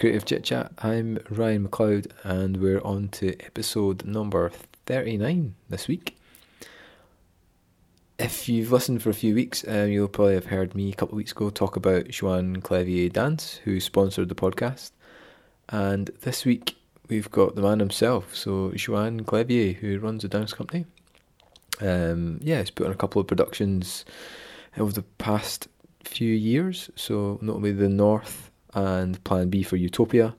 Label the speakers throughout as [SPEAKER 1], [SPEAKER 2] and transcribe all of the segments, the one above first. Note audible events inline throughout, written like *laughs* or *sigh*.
[SPEAKER 1] Creative Chit Chat. I'm Ryan McLeod, and we're on to episode number 39 this week. If you've listened for a few weeks, um, you'll probably have heard me a couple of weeks ago talk about Joan Clevillé Dance, who sponsored the podcast. And this week, we've got the man himself, so Joan Clevillé, who runs a dance company. Um, yeah, he's put on a couple of productions over the past few years, so notably the North and Plan B for Utopia,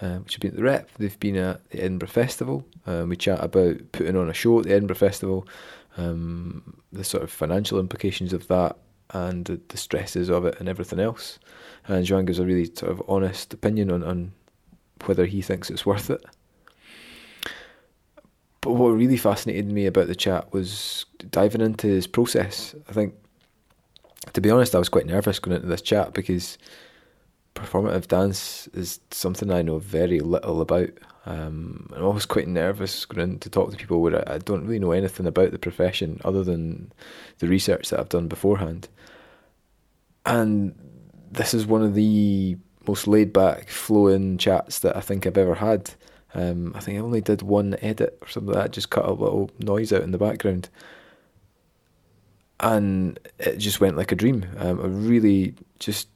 [SPEAKER 1] uh, which have been at the Rep. They've been at the Edinburgh Festival. Um, we chat about putting on a show at the Edinburgh Festival, um, the sort of financial implications of that, and the, the stresses of it, and everything else. And Joan gives a really sort of honest opinion on, on whether he thinks it's worth it. But what really fascinated me about the chat was diving into his process. I think, to be honest, I was quite nervous going into this chat because performative dance is something I know very little about. Um, I'm always quite nervous going to talk to people where I, I don't really know anything about the profession other than the research that I've done beforehand. And this is one of the most laid back, flowing chats that I think I've ever had. Um, I think I only did one edit or something like that, just cut a little noise out in the background. And it just went like a dream. Um, I really just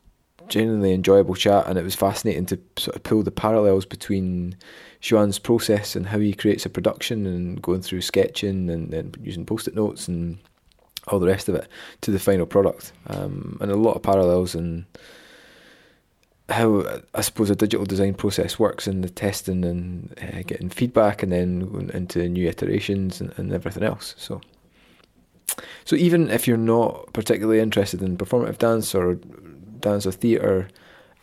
[SPEAKER 1] genuinely enjoyable chat, and it was fascinating to sort of pull the parallels between Joan's process and how he creates a production and going through sketching and, then using post-it notes and all the rest of it to the final product, um, and a lot of parallels and how I suppose a digital design process works and the testing and uh, getting feedback and then going into new iterations and, and everything else. So. So even if you're not particularly interested in performative dance or dance or theatre,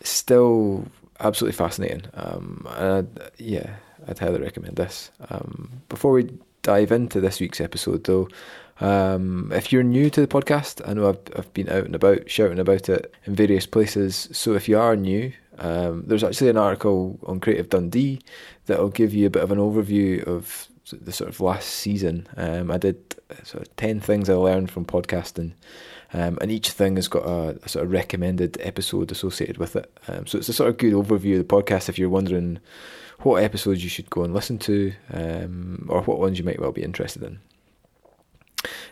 [SPEAKER 1] still absolutely fascinating. Um, and I'd, yeah, I'd highly recommend this. Um, before we dive into this week's episode, though, um, if you're new to the podcast, I know I've, I've been out and about shouting about it in various places. So if you are new, um, there's actually an article on Creative Dundee that'll give you a bit of an overview of the sort of last season. Um, I did sort of 10 things I learned from podcasting um, and each thing has got a, a, sort of recommended episode associated with it. Um, so it's a sort of good overview of the podcast if you're wondering what episodes you should go and listen to, um, or what ones you might well be interested in.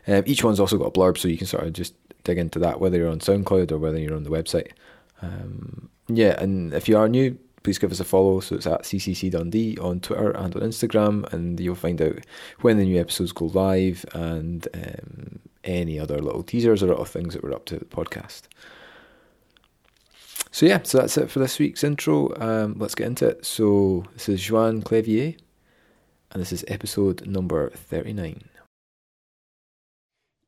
[SPEAKER 1] Um, each one's also got a blurb, so you can sort of just dig into that, whether you're on SoundCloud or whether you're on the website. Um, yeah, and if you are new, please give us a follow. So it's at CCC Dundee on Twitter and on Instagram, and you'll find out when the new episodes go live and um, any other little teasers or little things that we're up to the podcast. So yeah, so that's it for this week's intro. Um, let's get into it. So this is Joan Clevillé, and this is episode number thirty-nine.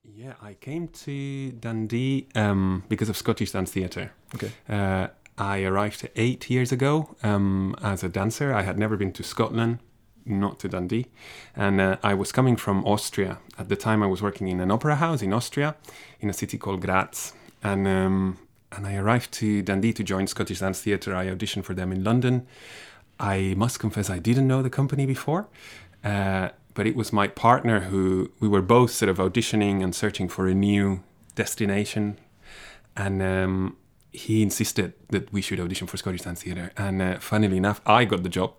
[SPEAKER 2] Yeah, I came to Dundee um, because of Scottish Dance Theatre.
[SPEAKER 1] Okay.
[SPEAKER 2] Uh, I arrived eight years ago um, as a dancer. I had never been to Scotland not to Dundee. And uh, I was coming from Austria. At the time, I was working in an opera house in Austria, in a city called Graz. And um, and I arrived to Dundee to join Scottish Dance Theatre. I auditioned for them in London. I must confess, I didn't know the company before. Uh, but it was my partner who we were both sort of auditioning and searching for a new destination. And um, he insisted that we should audition for Scottish Dance Theatre. And uh, funnily enough, I got the job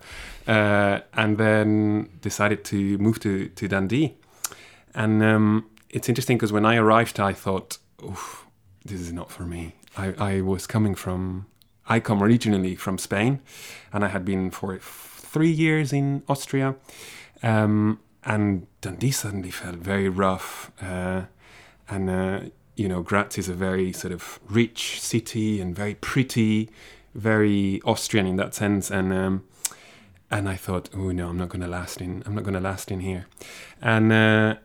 [SPEAKER 2] uh, and then decided to move to, to Dundee. And um, it's interesting because when I arrived, I thought, this is not for me. I, I was coming from, I come originally from Spain and I had been for three years in Austria. Um, and Dundee suddenly felt very rough. Uh, and uh, you know, Graz is a very sort of rich city and very pretty, very Austrian in that sense. And um, and I thought, oh no, I'm not going to last in. I'm not going to last in here. And uh,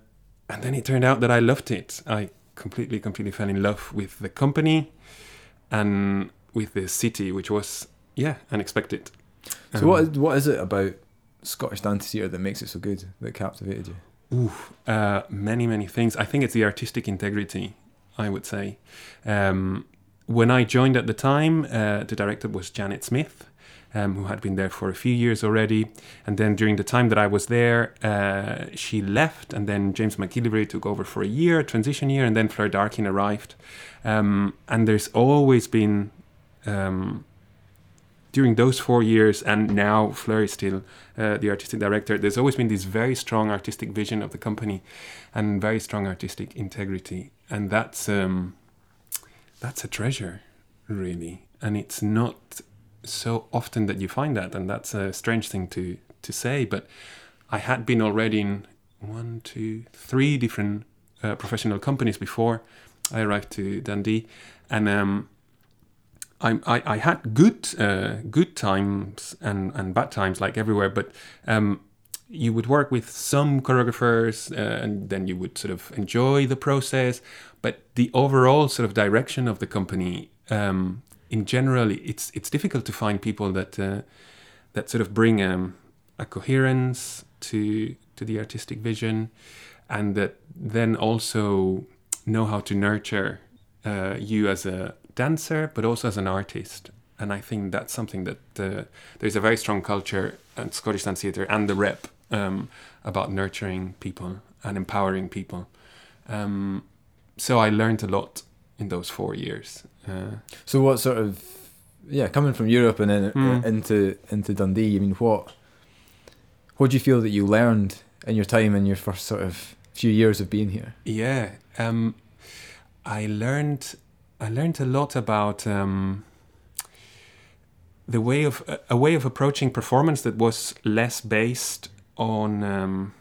[SPEAKER 2] and then it turned out that I loved it. I completely, completely fell in love with the company and with the city, which was yeah unexpected.
[SPEAKER 1] So um, what is, what is it about Scottish dance theatre that makes it so good that captivated you?
[SPEAKER 2] Ooh, uh, many many things. I think it's the artistic integrity I would say. Um, when I joined at the time, uh, the director was Janet Smith, um, who had been there for a few years already. And then during the time that I was there, uh, she left, and then James McGillivray took over for a year, a transition year, and then Fleur Darkin arrived. Um, and there's always been um, during those four years, and now Fleur is still uh, the artistic director, there's always been this very strong artistic vision of the company and very strong artistic integrity. And that's, um, that's a treasure, really. And it's not so often that you find that. And that's a strange thing to, to say. But I had been already in one, two, three different uh, professional companies before I arrived to Dundee. And um, I, I, I had good uh, good times and, and bad times like everywhere, but um, you would work with some choreographers uh, and then you would sort of enjoy the process. But the overall sort of direction of the company, um, in general, it's it's difficult to find people that uh, that sort of bring um, a coherence to to the artistic vision, and that then also know how to nurture uh, you as a dancer, but also as an artist. And I think that's something that uh, there's a very strong culture at Scottish Dance Theatre and the rep um, about nurturing people and empowering people. Um, so I learned a lot in those four years. Uh,
[SPEAKER 1] so what sort of yeah coming from Europe and then
[SPEAKER 2] Mm.
[SPEAKER 1] into into Dundee? I mean, what what do you feel that you learned in your time in your first sort of few years of being here?
[SPEAKER 2] Yeah, um, I learned I learned a lot about um, the way of a way of approaching performance that was less based on um,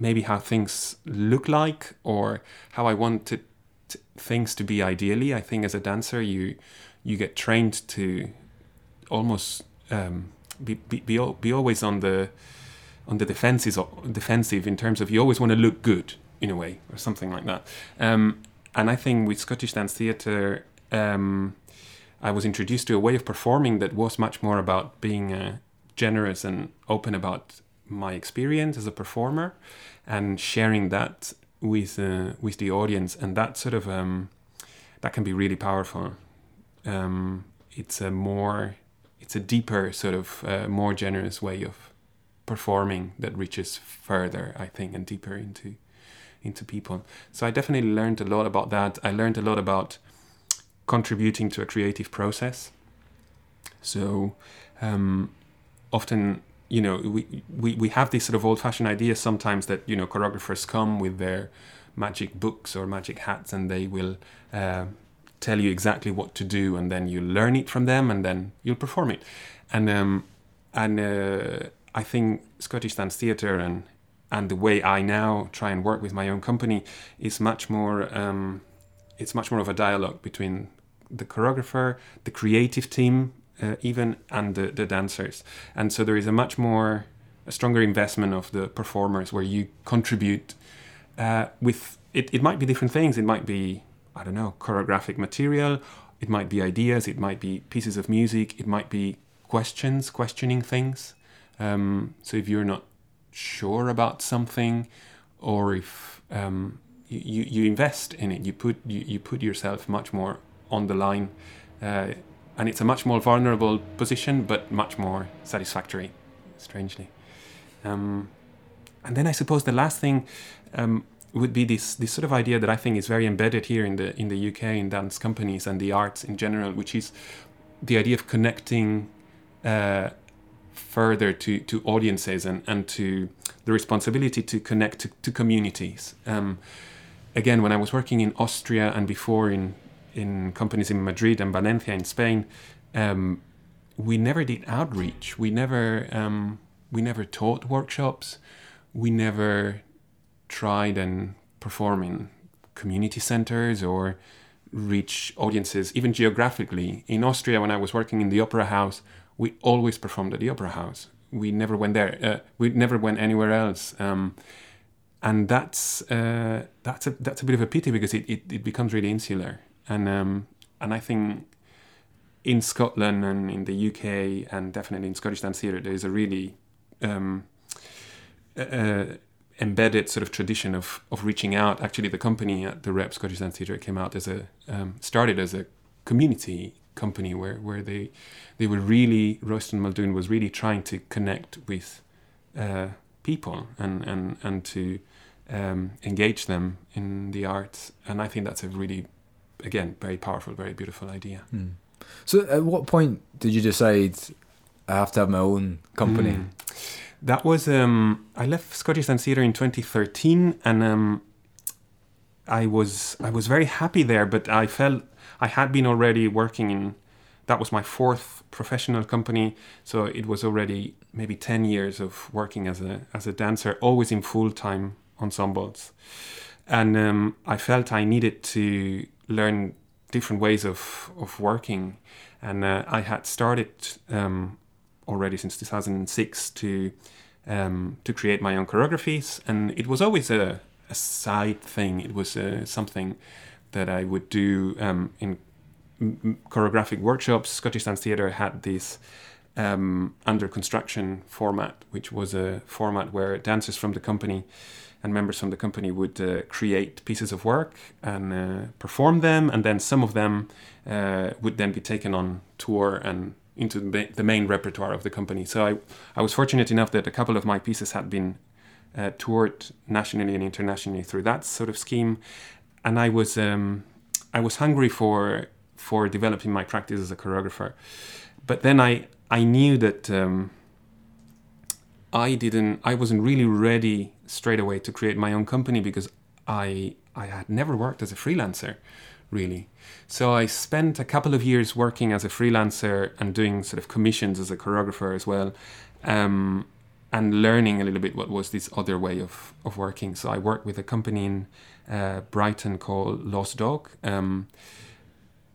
[SPEAKER 2] maybe how things look like or how I wanted things to be ideally. I think as a dancer, you you get trained to almost um, be, be be be always on the on the defensive defensive in terms of you always want to look good in a way or something like that. Um, and I think with Scottish Dance Theatre, um, I was introduced to a way of performing that was much more about being uh, generous and open about my experience as a performer and sharing that with uh, with the audience, and that sort of um, that can be really powerful. Um, it's a more it's a deeper sort of uh, more generous way of performing that reaches further, I think, and deeper into into people. So I definitely learned a lot about that. I learned a lot about contributing to a creative process. So um, often, you know, we, we we have these sort of old-fashioned ideas sometimes that you know choreographers come with their magic books or magic hats and they will. Uh, tell you exactly what to do and then you learn it from them and then you'll perform it and um, and uh, I think Scottish Dance Theatre and and the way I now try and work with my own company is much more um, it's much more of a dialogue between the choreographer, the creative team, uh, even and the, the dancers, and so there is a much more a stronger investment of the performers where you contribute uh, with it. It might be different things. It might be I don't know choreographic material. It might be ideas. It might be pieces of music. It might be questions, questioning things. Um, so if you're not sure about something, or if um, you, you invest in it, you put you, you put yourself much more on the line, uh, and it's a much more vulnerable position, but much more satisfactory. Strangely, um, and then I suppose the last thing um, would be this this sort of idea that I think is very embedded here in the in the UK in dance companies and the arts in general, which is the idea of connecting. Uh, further to, to audiences and, and to the responsibility to connect to, to communities. Um, again, when I was working in Austria and before in, in companies in Madrid and Valencia in Spain, um, we never did outreach. We never um, we never taught workshops. We never tried and perform in community centers or reach audiences, even geographically. In Austria, when I was working in the opera house, we always performed at the opera house. We never went there. Uh, we never went anywhere else. Um, and that's uh, that's a that's a bit of a pity because it, it, it becomes really insular. And um, and I think in Scotland and in the UK and definitely in Scottish Dance Theatre, there is a really um, uh, embedded sort of tradition of of reaching out. Actually, the company at the Rep Scottish Dance Theatre came out as a um, started as a community company where where they they were really Royston Maldoom was really trying to connect with uh, people and and and to um, engage them in the arts, and I think that's a really again very powerful, very beautiful idea.
[SPEAKER 1] So, at what point did you decide I have to have my own company?
[SPEAKER 2] Mm. That was um, I left Scottish Dance Theatre in 2013, and um, I was I was very happy there. But I felt I had been already working in that was my fourth professional company, so it was already maybe 10 years of working as a as a dancer, always in full time ensembles, and um, I felt I needed to learn different ways of of working, and uh, I had started. Um, already since 2006 to um, to create my own choreographies, and it was always a, a side thing. It was uh, something that I would do um, in choreographic workshops. Scottish Dance Theatre had this um, under construction format, which was a format where dancers from the company and members from the company would uh, create pieces of work and uh, perform them, and then some of them uh, would then be taken on tour and into the main repertoire of the company. So I, I was fortunate enough that a couple of my pieces had been uh, toured nationally and internationally through that sort of scheme, and I was um, I was hungry for for developing my practice as a choreographer. But then I I knew that um, I didn't I wasn't really ready straight away to create my own company because I I had never worked as a freelancer really. So I spent a couple of years working as a freelancer and doing sort of commissions as a choreographer as well, um, and learning a little bit what was this other way of, of working. So I worked with a company in uh, Brighton called Lost Dog. Um,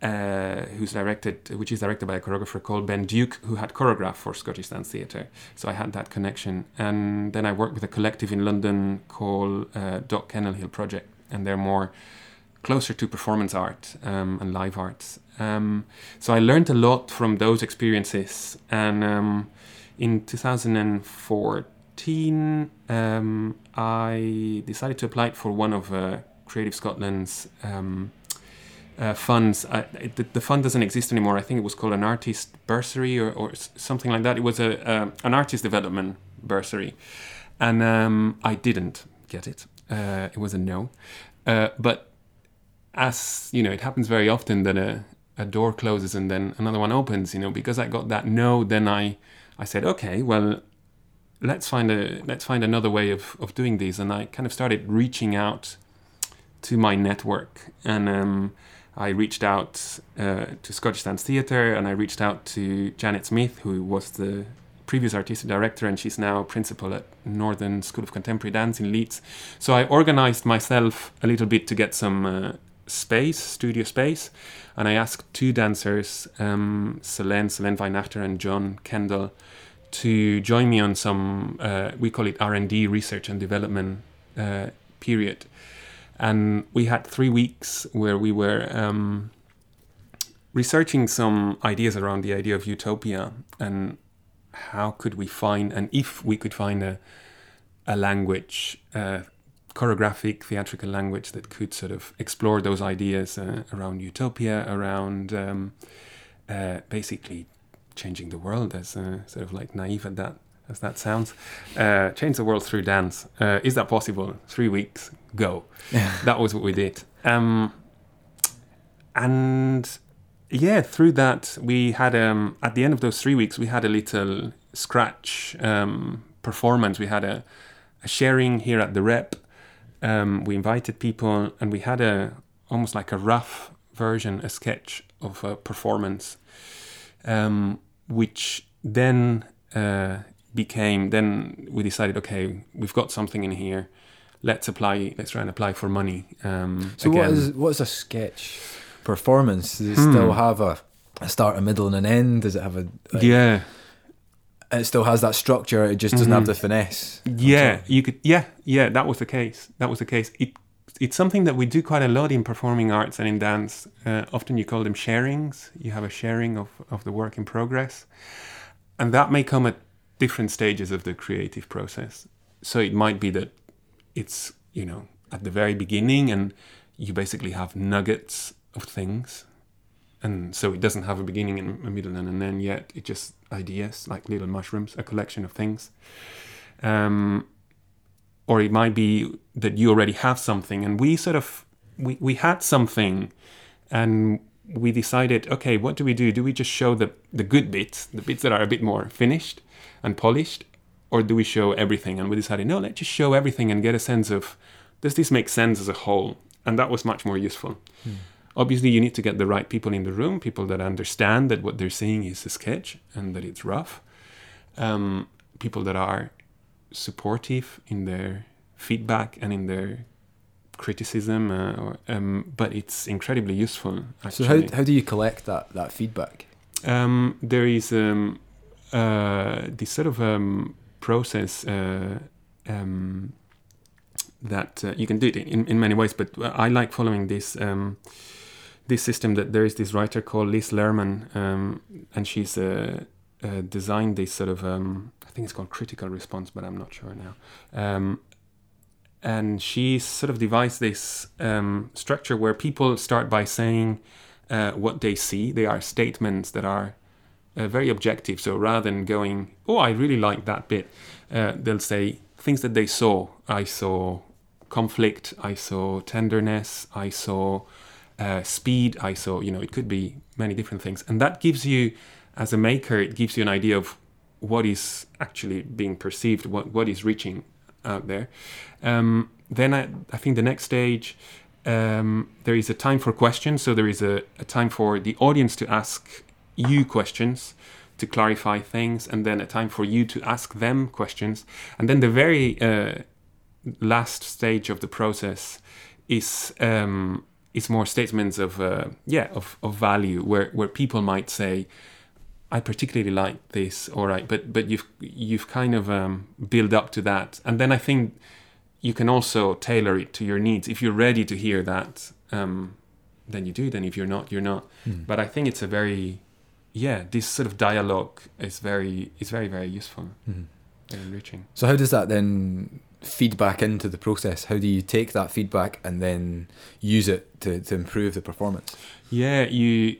[SPEAKER 2] uh, who's directed, which is directed by a choreographer called Ben Duke, who had choreographed for Scottish Dance Theatre. So I had that connection, and then I worked with a collective in London called uh, Dog Kennel Hill Project, and they're more closer to performance art um, and live arts. Um, so I learned a lot from those experiences. And um, in 2014, um, I decided to apply for one of uh, Creative Scotland's um, uh, funds. Uh, the, the, fund doesn't exist anymore. I think it was called an artist bursary or, or something like that. It was a, an artist development bursary. And um, I didn't get it. Uh, it was a no. Uh, but as you know, it happens very often that a, a door closes and then another one opens. You know, because I got that no, then I I said, okay, well, let's find a let's find another way of of doing these, and I kind of started reaching out to my network, and um, I reached out uh, to Scottish Dance Theatre, and I reached out to Janet Smith, who was the previous artistic director, and she's now principal at Northern School of Contemporary Dance in Leeds. So I organized myself a little bit to get some uh, space, studio space, and I asked two dancers, um, Solène, Solène Weinachter and John Kendall, to join me on some, uh, we call it R&D, research and development uh, period. And we had three weeks where we were um, researching some ideas around the idea of utopia and how could we find, and if we could find a, a language uh, choreographic theatrical language that could sort of explore those ideas uh, around utopia, around um, uh, basically changing the world, as uh, sort of like naive at that as that sounds. Uh, change the world through dance. Uh, is that possible? Three weeks, go. *laughs* that was what we did. Um, and yeah, through that we had um, at the end of those three weeks we had a little scratch um, performance. We had a, a sharing here at the Rep um, we invited people and we had a almost like a rough version, a sketch of a performance, um, which then uh, became. Then we decided, okay, we've got something in here. Let's apply. Let's try and apply for money. Um,
[SPEAKER 1] so again. what is what is a sketch performance? Does it hmm. still have a, a, start, a middle, and an end? Does it have a,
[SPEAKER 2] a yeah?
[SPEAKER 1] It still has that structure. It just doesn't mm-hmm. have the finesse.
[SPEAKER 2] Yeah, you could. Yeah, yeah, that was the case. That was the case. It it's something that we do quite a lot in performing arts and in dance. Uh, often you call them sharings. You have a sharing of of the work in progress, and that may come at different stages of the creative process. So it might be that it's you know at the very beginning, and you basically have nuggets of things and so it doesn't have a beginning and a middle and an end yet. It just ideas like little mushrooms, a collection of things. Um, or it might be that you already have something, and we sort of we we had something, and we decided, okay, what do we do? Do we just show the the good bits, the bits that are a bit more finished and polished, or do we show everything? And we decided, no, let's just show everything and get a sense of does this make sense as a whole? And that was much more useful.
[SPEAKER 1] Hmm.
[SPEAKER 2] Obviously, you need to get the right people in the room, people that understand that what they're seeing is a sketch and that it's rough, um, people that are supportive in their feedback and in their criticism. Uh, or, um, but it's incredibly useful. Actually.
[SPEAKER 1] So how, how do you collect that, that feedback?
[SPEAKER 2] Um, there is um, uh, this sort of um, process uh, um, that uh, you can do it in, in many ways, but I like following this um, this system. That there is this writer called Liz Lerman, um, and she's uh, uh, designed this sort of um, I think it's called critical response, but I'm not sure now. Um, and she sort of devised this um, structure where people start by saying uh, what they see. They are statements that are uh, very objective. So rather than going, "Oh, I really like that bit," uh, they'll say things that they saw. I saw conflict. I saw tenderness. I saw uh, speed. I saw, you know, it could be many different things, and that gives you, as a maker, it gives you an idea of what is actually being perceived, what what is reaching out there. Um, then I, I think the next stage. Um, there is a time for questions, so there is a, a time for the audience to ask you questions to clarify things, and then a time for you to ask them questions. And then the very uh, last stage of the process is um, is more statements of uh, yeah of, of value, where where people might say. I particularly like this, all right, but but you've you've kind of um, build up to that, and then I think you can also tailor it to your needs. If you're ready to hear that, um, then you do. Then if you're not, you're not.
[SPEAKER 1] Mm.
[SPEAKER 2] But I think it's a very yeah, this sort of dialogue is very is very very useful,
[SPEAKER 1] Mhm.
[SPEAKER 2] very enriching.
[SPEAKER 1] So how does that then feed back into the process? How do you take that feedback and then use it to, to improve the performance?
[SPEAKER 2] Yeah, you.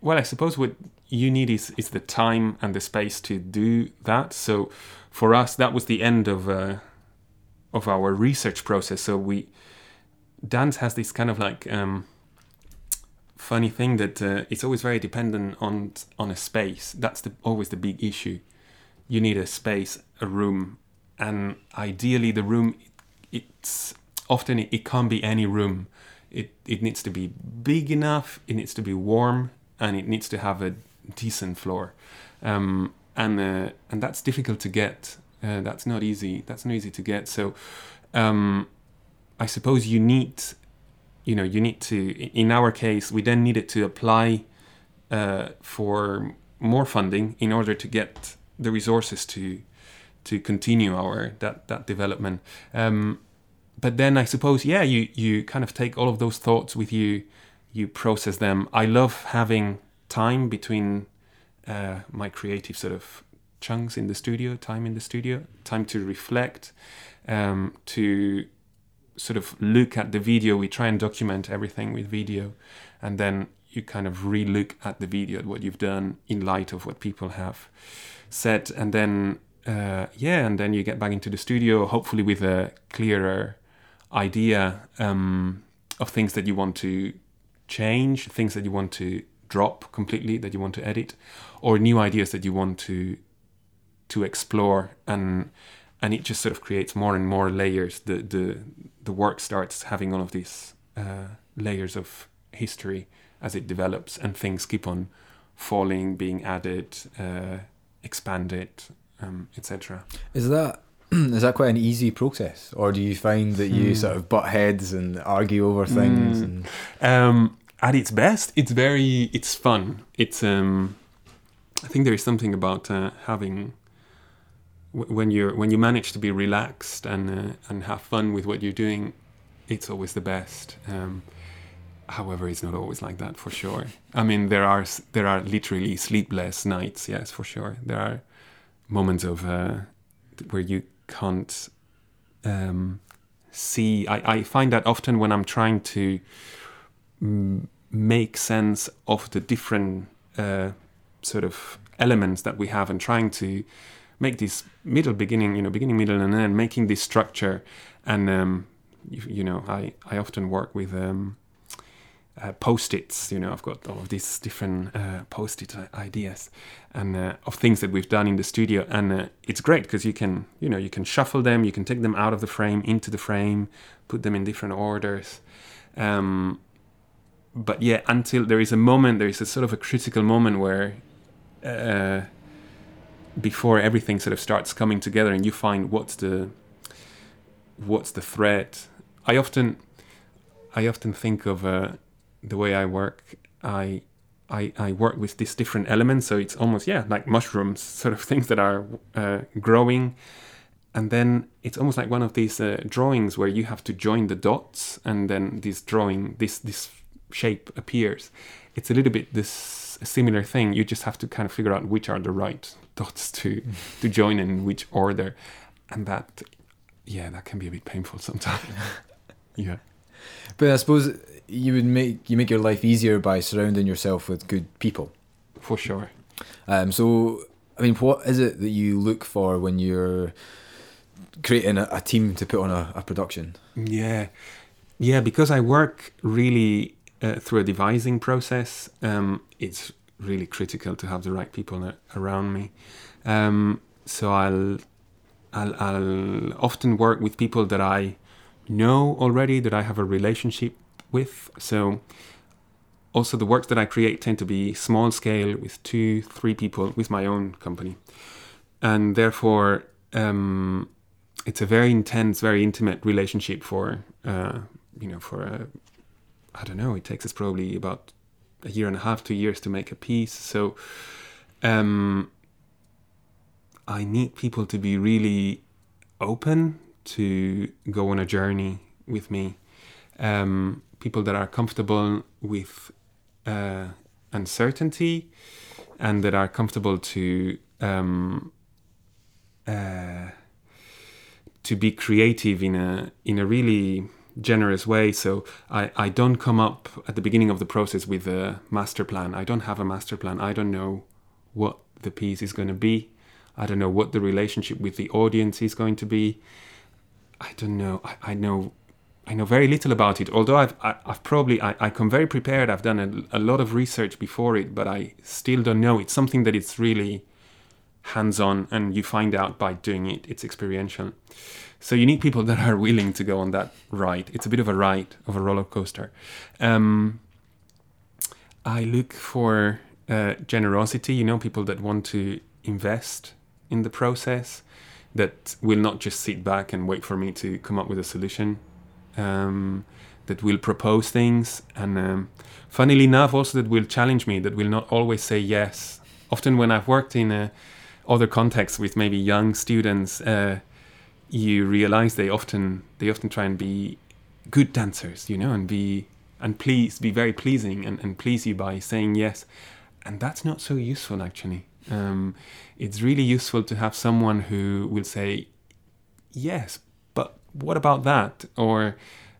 [SPEAKER 2] Well, I suppose what you need is is the time and the space to do that. So, for us, that was the end of uh, of our research process. So we dance has this kind of like um, funny thing that uh, it's always very dependent on on a space. That's the always the big issue. You need a space, a room, and ideally the room. It's often it, it can't be any room. It it needs to be big enough. It needs to be warm, and it needs to have a decent floor. Um, and uh, and that's difficult to get. Uh, that's not easy. That's not easy to get. So, um, I suppose you need, you know, you need to. In our case, we then needed to apply uh, for more funding in order to get the resources to to continue our that that development. Um, but then I suppose, yeah, you you kind of take all of those thoughts with you, you process them. I love having time between uh, my creative sort of chunks in the studio, time in the studio, time to reflect, um, to sort of look at the video. We try and document everything with video, and then you kind of re-look at the video, at what you've done in light of what people have said, and then uh, yeah, and then you get back into the studio, hopefully with a clearer idea um, of things that you want to change, things that you want to drop completely, that you want to edit, or new ideas that you want to to explore, and and it just sort of creates more and more layers. The the the work starts having all of these uh, layers of history as it develops, and things keep on falling, being added, uh, expanded, um, etc.
[SPEAKER 1] Is that *clears throat* is that quite an easy process, or do you find that you
[SPEAKER 2] Hmm.
[SPEAKER 1] sort of butt heads and argue over things?
[SPEAKER 2] Mm.
[SPEAKER 1] And
[SPEAKER 2] Um, at its best, it's very it's fun. It's um, I think there is something about uh, having w- when you're when you manage to be relaxed and uh, and have fun with what you're doing. It's always the best. Um, however, it's not always like that for sure. I mean, there are there are literally sleepless nights. Yes, for sure. There are moments of uh, where you can't um, see. I, I find that often when I'm trying to m- make sense of the different uh, sort of elements that we have and trying to make this middle beginning you know beginning middle and end making this structure and um, you, you know I, I often work with um, uh, post-its. You know, I've got all of these different uh, post-it ideas and uh, of things that we've done in the studio, and uh, it's great because you can, you know, you can shuffle them, you can take them out of the frame into the frame, put them in different orders. Um, but yeah, until there is a moment, there is a sort of a critical moment where, uh, before everything sort of starts coming together, and you find what's the what's the thread. I often I often think of uh, the way I work. I, I I work with these different elements, so it's almost yeah like mushrooms, *laughs* sort of things that are uh, growing, and then it's almost like one of these uh, drawings where you have to join the dots, and then this drawing this this shape appears. It's a little bit this similar thing. You just have to kind of figure out which are the right *laughs* dots to to join in which order, and that yeah that can be a bit painful sometimes. *laughs* yeah.
[SPEAKER 1] But I suppose you would make you make your life easier by surrounding yourself with good people.
[SPEAKER 2] For sure.
[SPEAKER 1] Um, so, I mean, what is it that you look for when you're creating a, a team to put on a, a, production?
[SPEAKER 2] Yeah, yeah. Because I work really uh, through a devising process, um, it's really critical to have the right people around me. Um, so I'll, I'll I'll often work with people that I know already that I have a relationship with. So also the works that I create tend to be small scale with two, three people with my own company. And therefore, um, it's a very intense, very intimate relationship for, uh, you know, for, a, I don't know, it takes us probably about a year and a half, two years to make a piece. So um, I need people to be really open to go on a journey with me. Um, people that are comfortable with uh, uncertainty and that are comfortable to um, uh, to be creative in a in a really generous way. So I, I don't come up at the beginning of the process with a master plan. I don't have a master plan. I don't know what the piece is going to be. I don't know what the relationship with the audience is going to be. I don't know. I, I know I know very little about it. Although I've I, have i have probably I, I come very prepared. I've done a, a lot of research before it, but I still don't know. It's something that it's really hands-on, and you find out by doing it. It's experiential. So you need people *laughs* that are willing to go on that ride. It's a bit of a ride of a roller coaster. Um, I look for uh, generosity. You know, people that want to invest in the process that will not just sit back and wait for me to come up with a solution, um, that will propose things, and um, funnily enough, also that will challenge me, that will not always say yes. Often, when I've worked in uh, other contexts with maybe young students, uh, you realize they often they often try and be good dancers, you know, and be and please be very pleasing and, and please you by saying yes, and that's not so useful actually. Um, it's really useful to have someone who will say, yes, what about that? Or,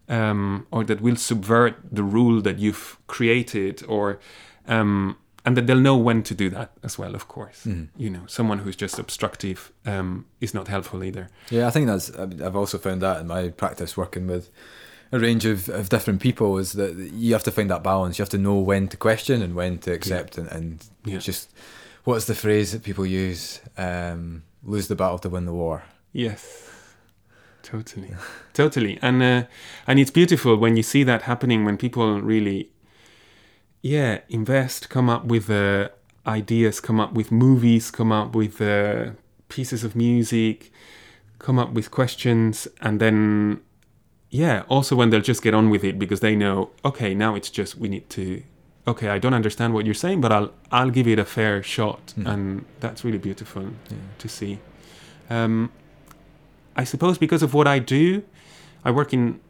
[SPEAKER 2] um, or that will subvert the rule that you've created, or, um, and that they'll know when to do that as well, of course. Mm. You know, someone who's just obstructive um, is not helpful either.
[SPEAKER 1] Yeah, I think that's, I've also found that in my practice working with a range of, of different people is that you have to find that balance. You have to know when to question and when to accept yeah. and, and yeah. just what's the phrase that people use? Um, lose the battle to win the war.
[SPEAKER 2] Yes, totally, totally, and uh, and it's beautiful when you see that happening when people really, yeah, invest, come up with uh, ideas, come up with movies, come up with uh, pieces of music, come up with questions, and then. Yeah, also when they'll just get on with it because they know, okay, now it's just we need to okay, I don't understand what you're saying, but I'll I'll give it a fair shot, mm. and that's really beautiful yeah. to see. Um, I suppose because of what I do, I work in.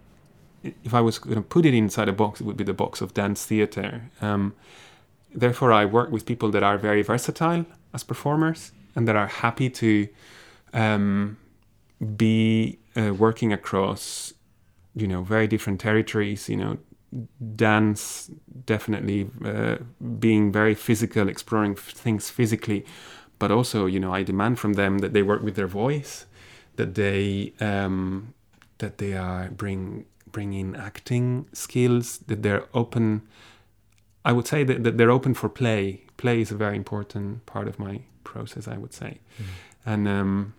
[SPEAKER 2] If I was going to put it inside a box, it would be the box of dance theater. Um, therefore, I work with people that are very versatile as performers and that are happy to um, be uh, working across, you know, very different territories. You know, dance definitely uh, being very physical exploring things physically but also you know i demand from them that they work with their voice that they um, that they are bring bring in acting skills, that they're open. I would say that, that they're open for play. Play is a very important part of my process, I would say. And um,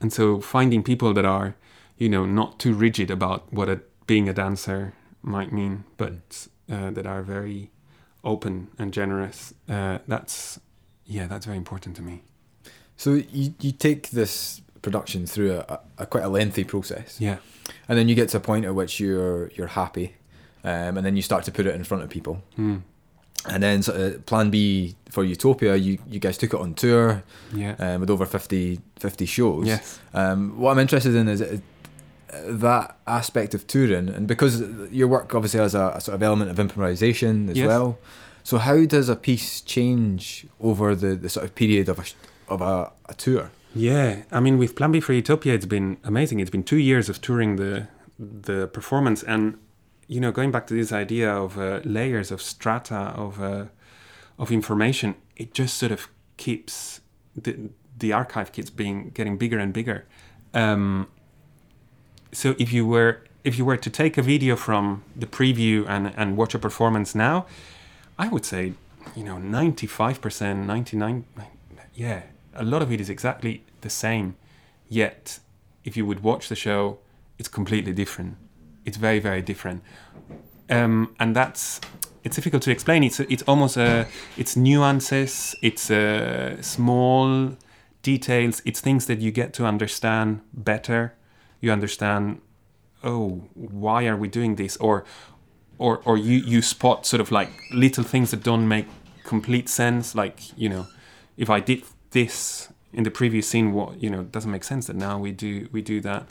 [SPEAKER 2] and so finding people that are, you know, not too rigid about what a, being a dancer might mean, but uh, that are very open and generous. Uh, that's yeah, that's very important to me.
[SPEAKER 1] So you you take this production through a, a quite a lengthy process,
[SPEAKER 2] Yeah,
[SPEAKER 1] and then you get to a point at which you're you're happy, um, and then you start to put it in front of people.
[SPEAKER 2] mm.
[SPEAKER 1] And then sort of plan B for Utopia, you, you guys took it on tour
[SPEAKER 2] yeah,
[SPEAKER 1] um, with over 50, 50 shows.
[SPEAKER 2] yes,
[SPEAKER 1] Um, what I'm interested in is uh, that aspect of touring, and because your work obviously has a, a sort of element of improvisation as
[SPEAKER 2] Yes.
[SPEAKER 1] well. So how does a piece change over the, the sort of period of a of a, a tour?
[SPEAKER 2] Yeah. I mean, with Plan B for Utopia, it's been amazing. It's been two years of touring the the performance, and you know, going back to this idea of uh, layers of strata of uh, of information, it just sort of keeps the the archive keeps being getting bigger and bigger. Um, so if you were if you were to take a video from the preview and and watch a performance now, I would say, you know, ninety five percent, ninety nine, yeah, a lot of it is exactly the same. Yet, if you would watch the show, it's completely different. It's very very different, um, and that's it's difficult to explain. It's it's almost a it's nuances. It's uh, small details. It's things that you get to understand better. You understand, oh, why are we doing this? Or or or you you spot sort of like little things that don't make complete sense. Like you know, if I did this in the previous scene, what you know doesn't make sense. That now we do we do that,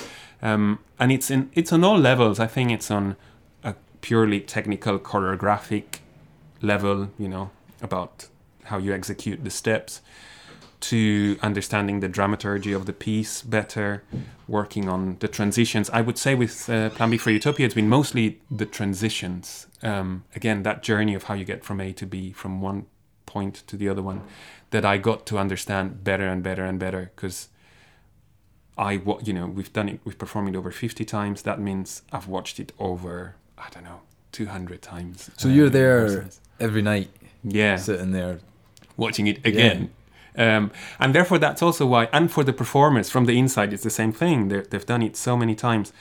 [SPEAKER 2] um, and it's in it's on all levels. I think it's on a purely technical choreographic level. You know about how you execute the steps to understanding the dramaturgy of the piece better, working on the transitions. I would say with uh, Plan B for Utopia, it's been mostly the transitions. Um, again, that journey of how you get from A to B, from one point to the other one, that I got to understand better and better and better because I, you know, we've done it, we've performed it over 50 times. That means I've watched it over, I don't know, 200 times.
[SPEAKER 1] So
[SPEAKER 2] uh,
[SPEAKER 1] you're there
[SPEAKER 2] rehearsals.
[SPEAKER 1] every night,
[SPEAKER 2] Yeah
[SPEAKER 1] sitting there.
[SPEAKER 2] watching it again. Um, and therefore, that's also why, and for the performers from the inside, it's the same thing. They're, they've done it so many times.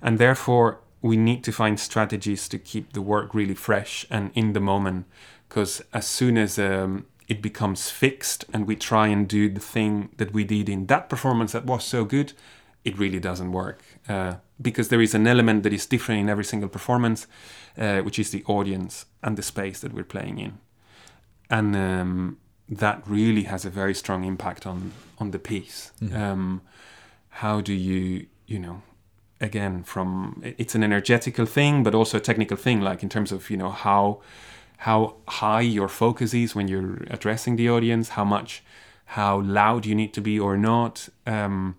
[SPEAKER 2] And therefore, we need to find strategies to keep the work really fresh and in the moment. Because as soon as um, it becomes fixed and we try and do the thing that we did in that performance that was so good, it really doesn't work. Uh, because there is an element that is different in every single performance, uh, which is the audience and the space that we're playing in and um, that really has a very strong impact on on the piece. Um, how do you, you know, again, from it's an energetical thing, but also a technical thing, like in terms of you know how how high your focus is when you're addressing the audience, how much, how loud you need to be or not, um,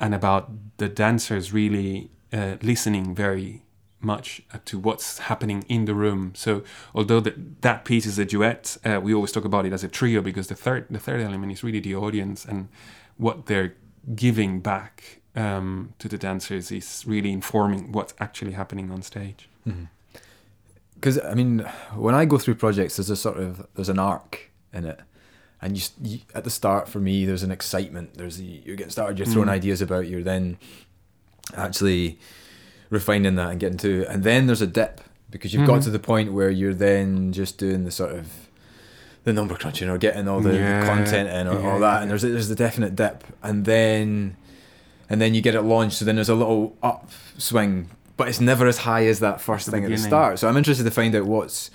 [SPEAKER 2] and about the dancers really uh, listening very much to what's happening in the room. So although that that piece is a duet, uh, we always talk about it as a trio because the third the third element is really the audience and what they're giving back um, to the dancers is really informing what's actually happening on stage.
[SPEAKER 1] Because I mean, when I go through projects, there's a sort of there's an arc in it, and you, you at the start for me, there's an excitement. There's you're getting started, you're throwing
[SPEAKER 2] Mm.
[SPEAKER 1] ideas about, you're then actually refining that and getting to, and then there's a dip because you've got
[SPEAKER 2] Mhm.
[SPEAKER 1] to the point where you're then just doing the sort of the number crunching or getting all the,
[SPEAKER 2] Yeah,
[SPEAKER 1] content in or
[SPEAKER 2] yeah,
[SPEAKER 1] all that, and there's a, there's the definite dip, and then and then you get it launched, so then there's a little upswing, but it's never as high as that first thing at the start. So I'm interested to find out what's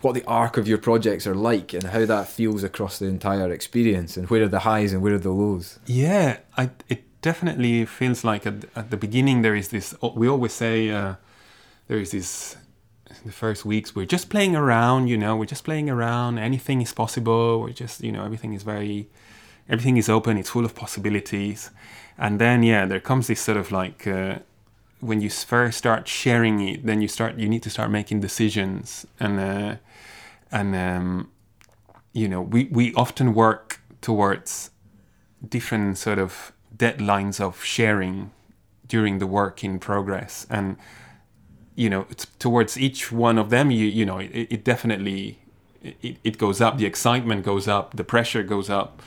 [SPEAKER 1] what the arc of your projects are like and how that feels across the entire experience, and where are the highs and where are the lows.
[SPEAKER 2] Yeah, I, it definitely feels like at, at the beginning there is this. We always say uh, there is this. The first weeks we're just playing around, you know, we're just playing around. Anything is possible. We're just, you know, everything is very, everything is open. It's full of possibilities. And then yeah, there comes this sort of like uh, when you first start sharing it, then you start you need to start making decisions. And uh, and um, you know we we often work towards different sort of deadlines of sharing during the work in progress. And you know towards each one of them you you know it, it definitely it, it goes up the excitement goes up the pressure goes up.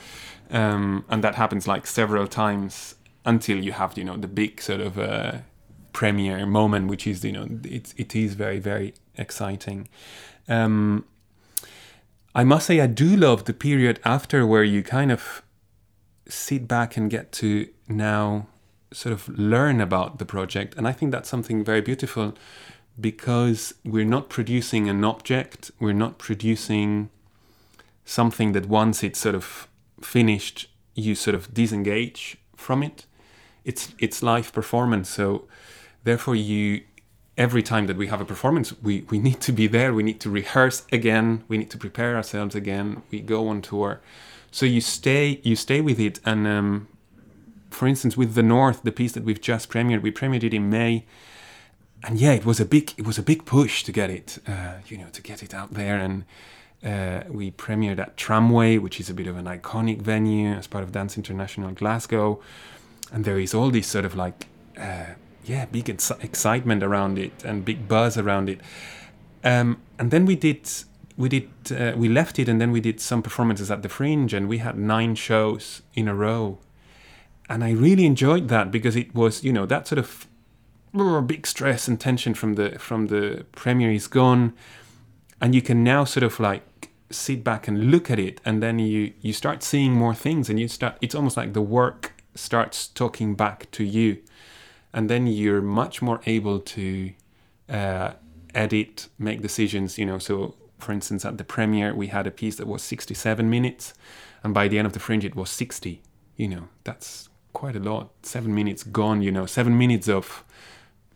[SPEAKER 2] Um, and that happens like several times until you have you know the big sort of uh, premiere moment which is you know it, it is very very exciting um, I must say I do love the period after where you kind of sit back and get to now sort of learn about the project. And I think that's something very beautiful because we're not producing an object, we're not producing something that once it's sort of finished, you sort of disengage from it. It's it's live performance, so therefore you every time that we have a performance, we, we need to be there, we need to rehearse again, we need to prepare ourselves again, we go on tour. So you stay you stay with it. And um, for instance, with the North, the piece that we've just premiered, we premiered it in May, and yeah, it was a big it was a big push to get it, uh, you know, to get it out there. And uh, we premiered at Tramway, which is a bit of an iconic venue as part of Dance International Glasgow, and there is all this sort of like, uh, yeah, big ex- excitement around it and big buzz around it. Um, and then we did we did uh, we left it and then we did some performances at the fringe and we had nine shows in a row and I really enjoyed that because it was you know that sort of big stress and tension from the from the premiere is gone, and you can now sort of like sit back and look at it, and then you you start seeing more things, and you start. It's almost like the work starts talking back to you, and then you're much more able to uh, edit, make decisions. You know, so for instance, at the premiere we had a piece that was 67 minutes, and by the end of the fringe it was 60. You know, that's quite a lot. Seven minutes gone, you know, seven minutes of,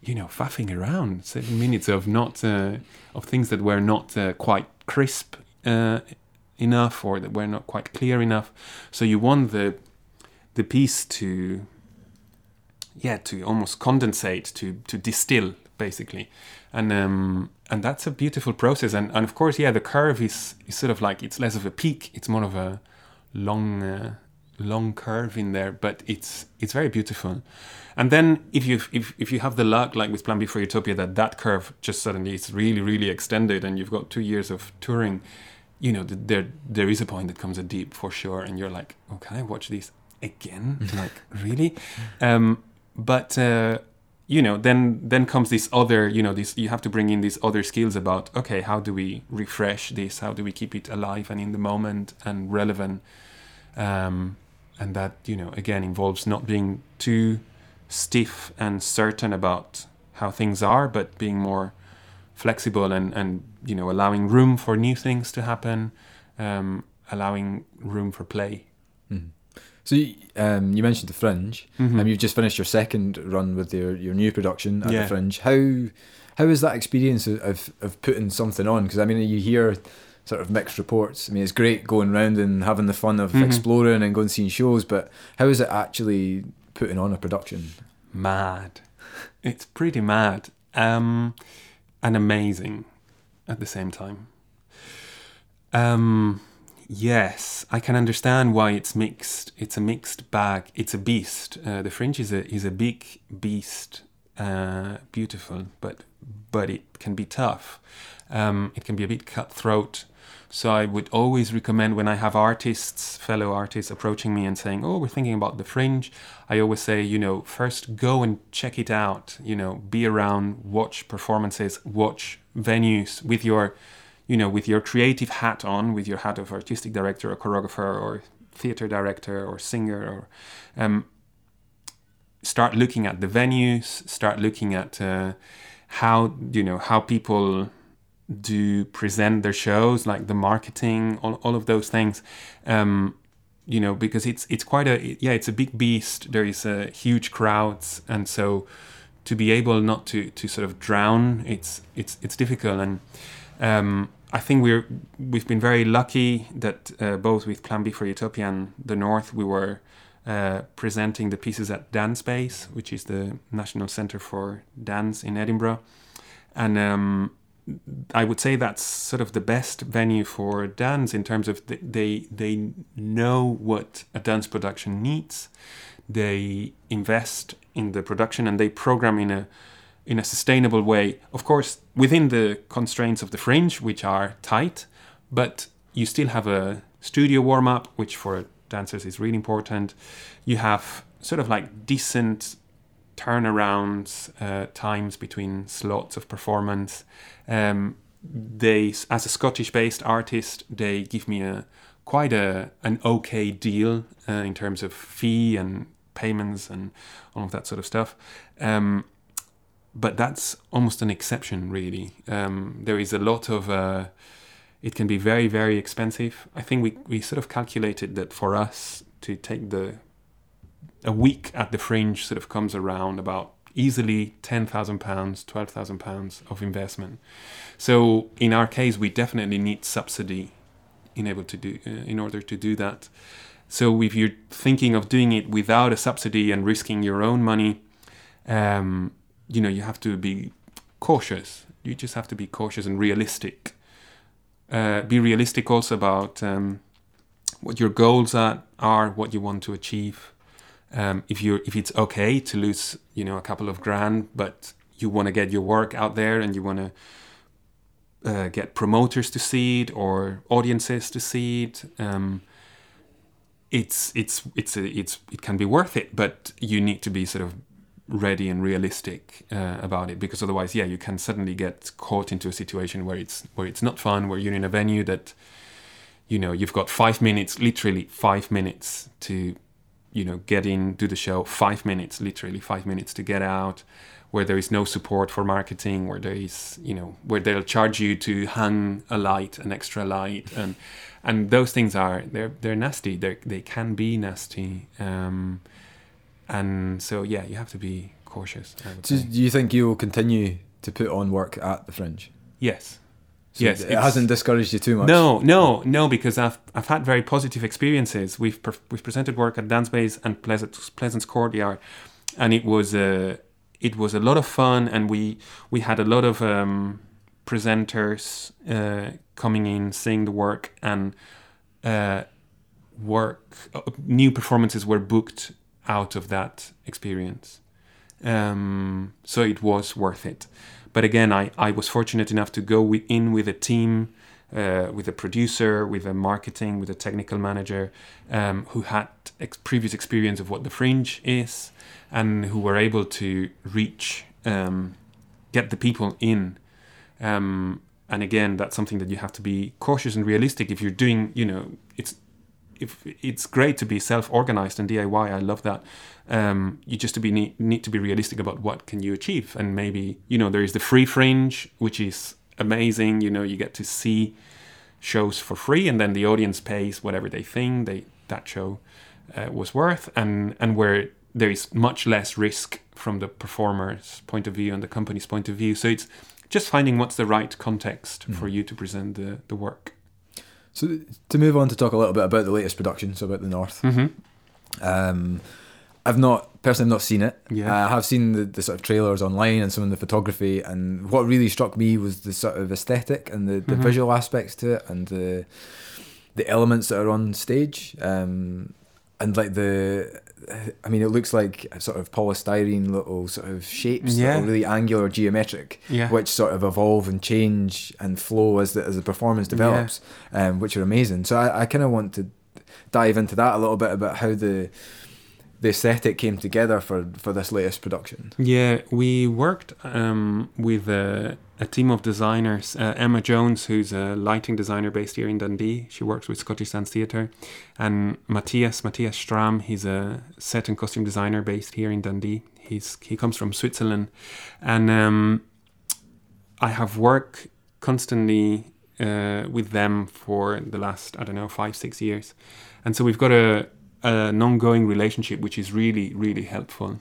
[SPEAKER 2] you know, faffing around, seven minutes of not, uh, of things that were not uh, quite crisp uh, enough or that were not quite clear enough. So you want the, the piece to, yeah, to almost condensate, to, to distill, basically. And, um, and that's a beautiful process. And, and of course, yeah, the curve is, is sort of like, it's less of a peak, it's more of a long, uh, long curve in there, but it's it's very beautiful. And then if you if if you have the luck, like with Plan B for Utopia, that that curve just suddenly is really really extended, and you've got two years of touring, you know, there there is a point that comes a deep for sure, and you're like, oh, can I watch these again? like really? Um, but uh, you know, then then comes this other, you know, this you have to bring in these other skills about okay, how do we refresh this? How do we keep it alive and in the moment and relevant? Um, and that you know again involves not being too stiff and certain about how things are, but being more flexible and and you know allowing room for new things to happen, um, allowing room for play.
[SPEAKER 1] So um, you mentioned the Fringe, mm-hmm. and you've just finished your second run with your, your new production at yeah. the Fringe. How how is that experience of of putting something on? Because I mean, you hear sort of mixed reports. I mean, it's great going around and having the fun of mm-hmm. exploring and going seeing shows, but how is it actually putting on a production?
[SPEAKER 2] Mad. It's pretty mad. Um, and amazing at the same time. Um, yes, I can understand why it's mixed. It's a mixed bag. It's a beast. Uh, the Fringe is a is a big beast. Uh, beautiful, but but it can be tough. Um, it can be a bit cutthroat. So I would always recommend when I have artists, fellow artists approaching me and saying, "Oh, we're thinking about the fringe." I always say, you know, first go and check it out. You know, be around, watch performances, watch venues with your, you know, with your creative hat on, with your hat of artistic director or choreographer or theater director or singer or um, start looking at the venues, start looking at uh, how you know how people do present their shows, like the marketing, all, all of those things. Um, you know, because it's it's quite a yeah, it's a big beast. There is a huge crowds, and so to be able not to to sort of drown, it's it's it's difficult. And um, I think we're we've been very lucky that uh, both with Plan B for Utopia and the North, we were uh, presenting the pieces at Dance Base, which is the National Centre for Dance in Edinburgh, and um, I would say that's sort of the best venue for dance in terms of they they know what a dance production needs. they invest in the production and they program in a in a sustainable way. Of course, within the constraints of the fringe, which are tight, but you still have a studio warm up, which for dancers is really important. You have sort of like decent turnarounds uh, times between slots of performance. Um, they, as a Scottish-based artist, they give me a quite a an okay deal uh, in terms of fee and payments and all of that sort of stuff. Um, but that's almost an exception, really. Um, there is a lot of. Uh, it can be very, very expensive. I think we, we sort of calculated that for us to take the a week at the fringe sort of comes around about easily ten thousand pounds, twelve thousand pounds of investment. So in our case, we definitely need subsidy in able to do uh, in order to do that. So if you're thinking of doing it without a subsidy and risking your own money, um, you know you have to be cautious. You just have to be cautious and realistic. Uh, be realistic also about um, what your goals are, are, what you want to achieve. Um, if you if it's okay to lose, you know, a couple of grand, but you want to get your work out there and you want to uh, get promoters to see it or audiences to see it. Um, it's it's it's a, it's it can be worth it, but you need to be sort of ready and realistic uh, about it because otherwise, yeah, you can suddenly get caught into a situation where it's where it's not fun, where you're in a venue that you know you've got five minutes, literally five minutes to you know get in, do the show, five minutes, literally five minutes to get out where there is no support for marketing, where there is, you know, where they'll charge you to hang a light, an extra light, and and those things are they're they're nasty. They they can be nasty, um, and so yeah, you have to be cautious.
[SPEAKER 3] So do you think you will continue to put on work at the Fringe?
[SPEAKER 2] Yes.
[SPEAKER 3] So yes, it hasn't discouraged you too much.
[SPEAKER 2] No, no, no, because I've I've had very positive experiences. We've pre- we've presented work at Dance Base and Pleasance, Pleasance Courtyard, and it was a uh, it was a lot of fun, and we we had a lot of um, presenters uh, coming in, seeing the work, and uh, work uh, new performances were booked out of that experience. Um, so it was worth it. But again, I, I was fortunate enough to go in with a team, uh, with a producer, with a marketing, with a technical manager um, who had ex- previous experience of what the fringe is and who were able to reach, um, get the people in. Um, and again, that's something that you have to be cautious and realistic. If you're doing, you know, if it's great to be self-organized and DIY. I love that. Um, you just to be need, need to be realistic about what can you achieve, and maybe you know there is the free fringe, which is amazing. You know, you get to see shows for free, and then the audience pays whatever they think they that show uh, was worth, and and where there is much less risk from the performer's point of view and the company's point of view. So it's just finding what's the right context mm. for you to present the, the work.
[SPEAKER 3] So to move on to talk a little bit about the latest production, so about the North.
[SPEAKER 2] Mm-hmm.
[SPEAKER 3] Um, I've not personally I've not seen it.
[SPEAKER 2] Yeah.
[SPEAKER 3] Uh, I have seen the, the sort of trailers online and some of the photography, and what really struck me was the sort of aesthetic and the, the mm-hmm. visual aspects to it, and the the elements that are on stage, um, and like the I mean, it looks like sort of polystyrene little sort of shapes
[SPEAKER 2] yeah.
[SPEAKER 3] that are really angular, geometric,
[SPEAKER 2] yeah.
[SPEAKER 3] which sort of evolve and change and flow as the as the performance develops, yeah. um, which are amazing. So I, I kind of want to dive into that a little bit about how the the aesthetic came together for for this latest production.
[SPEAKER 2] Yeah, we worked um, with a, a, team of designers. Uh, Emma Jones, who's a lighting designer based here in Dundee, she works with Scottish Dance Theatre, and Matthias Matthias Strahm, he's a set and costume designer based here in Dundee. He's he comes from Switzerland, and um, I have worked constantly uh, with them for the last I don't know five six years, and so we've got a an ongoing relationship, which is really, really helpful.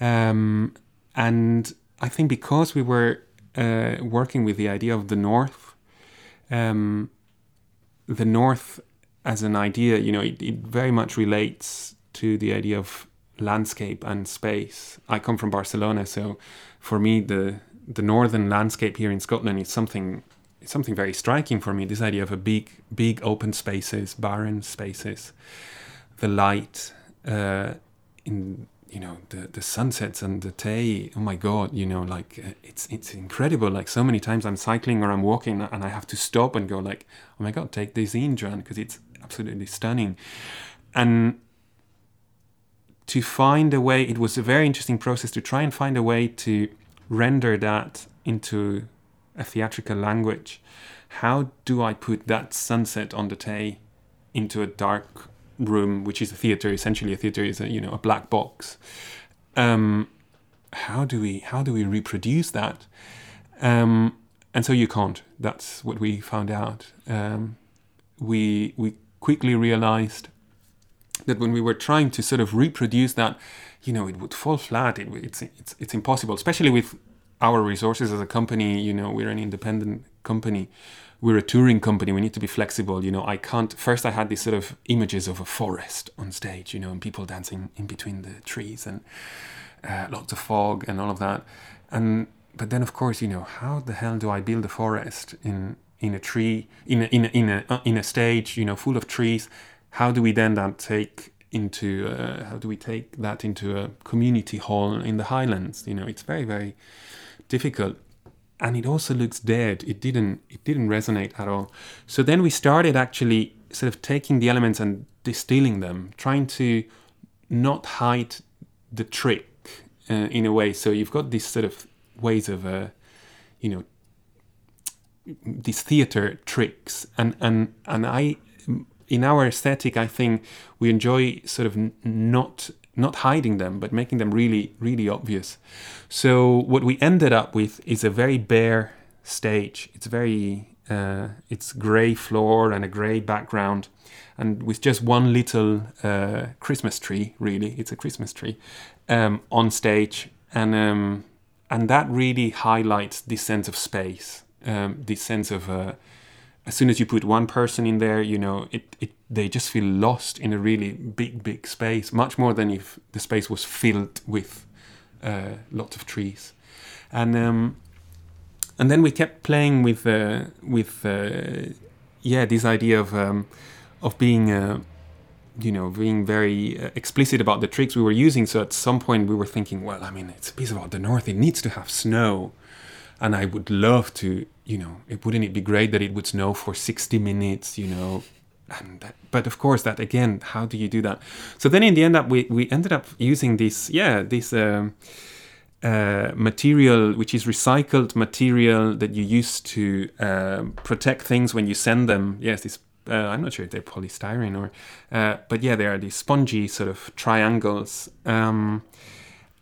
[SPEAKER 2] Um, and I think because we were uh, working with the idea of the North, um, the North as an idea, you know, it, it, very much relates to the idea of landscape and space. I come from Barcelona, so for me, the the northern landscape here in Scotland is something something very striking for me. This idea of a big, big open spaces, barren spaces, the light, uh, in you know the the sunsets and the Tay. Oh my God, you know, like uh, it's it's incredible. Like so many times I'm cycling or I'm walking and I have to stop and go like, oh my God, take this in, John, because it's absolutely stunning. And to find a way, it was a very interesting process to try and find a way to render that into a theatrical language. How do I put that sunset on the Tay into a dark room, which is a theater? Essentially, a theater is a you know a black box. Um, how do we how do we reproduce that? Um, and so you can't. That's what we found out. Um, we we quickly realized that when we were trying to sort of reproduce that, you know, it would fall flat. It, it's it's it's impossible, especially with our resources as a company. You know, we're an independent company. We're a touring company. We need to be flexible. You know, I can't. First, I had these sort of images of a forest on stage. You know, and people dancing in between the trees and uh, lots of fog and all of that. And but then, of course, you know, how the hell do I build a forest in in a tree in a, in a, in a, uh, in a stage you know full of trees how do we then that take into uh, how do we take that into a community hall in the highlands you know it's very very difficult and it also looks dead. It didn't it didn't resonate at all. So then we started actually sort of taking the elements and distilling them trying to not hide the trick uh, in a way. So you've got these sort of ways of uh, you know these theater tricks. And and and i in our aesthetic i think we enjoy sort of not not hiding them but making them really really obvious. So what we ended up with is a very bare stage. It's very uh, it's gray floor and a gray background and with just one little uh, christmas tree really. It's a christmas tree um, on stage and um, and that really highlights this sense of space um, this sense of uh, as soon as you put one person in there, you know, it, it they just feel lost in a really big, big space, much more than if the space was filled with uh, lots of trees, and um, and then we kept playing with uh, with uh, yeah this idea of um, of being uh, you know being very uh, explicit about the tricks we were using. So at some point we were thinking, well, I mean, it's a piece about the north; it needs to have snow. And I would love to, you know, it wouldn't it be great that it would snow for 60 minutes, you know, that, but of course that again, how do you do that? So then in the end up we, we ended up using this, yeah, this um, uh, material which is recycled material that you use to um, protect things when you send them. Yes, this uh, I'm not sure if they're polystyrene or, uh, but yeah, they are these spongy sort of triangles. Um,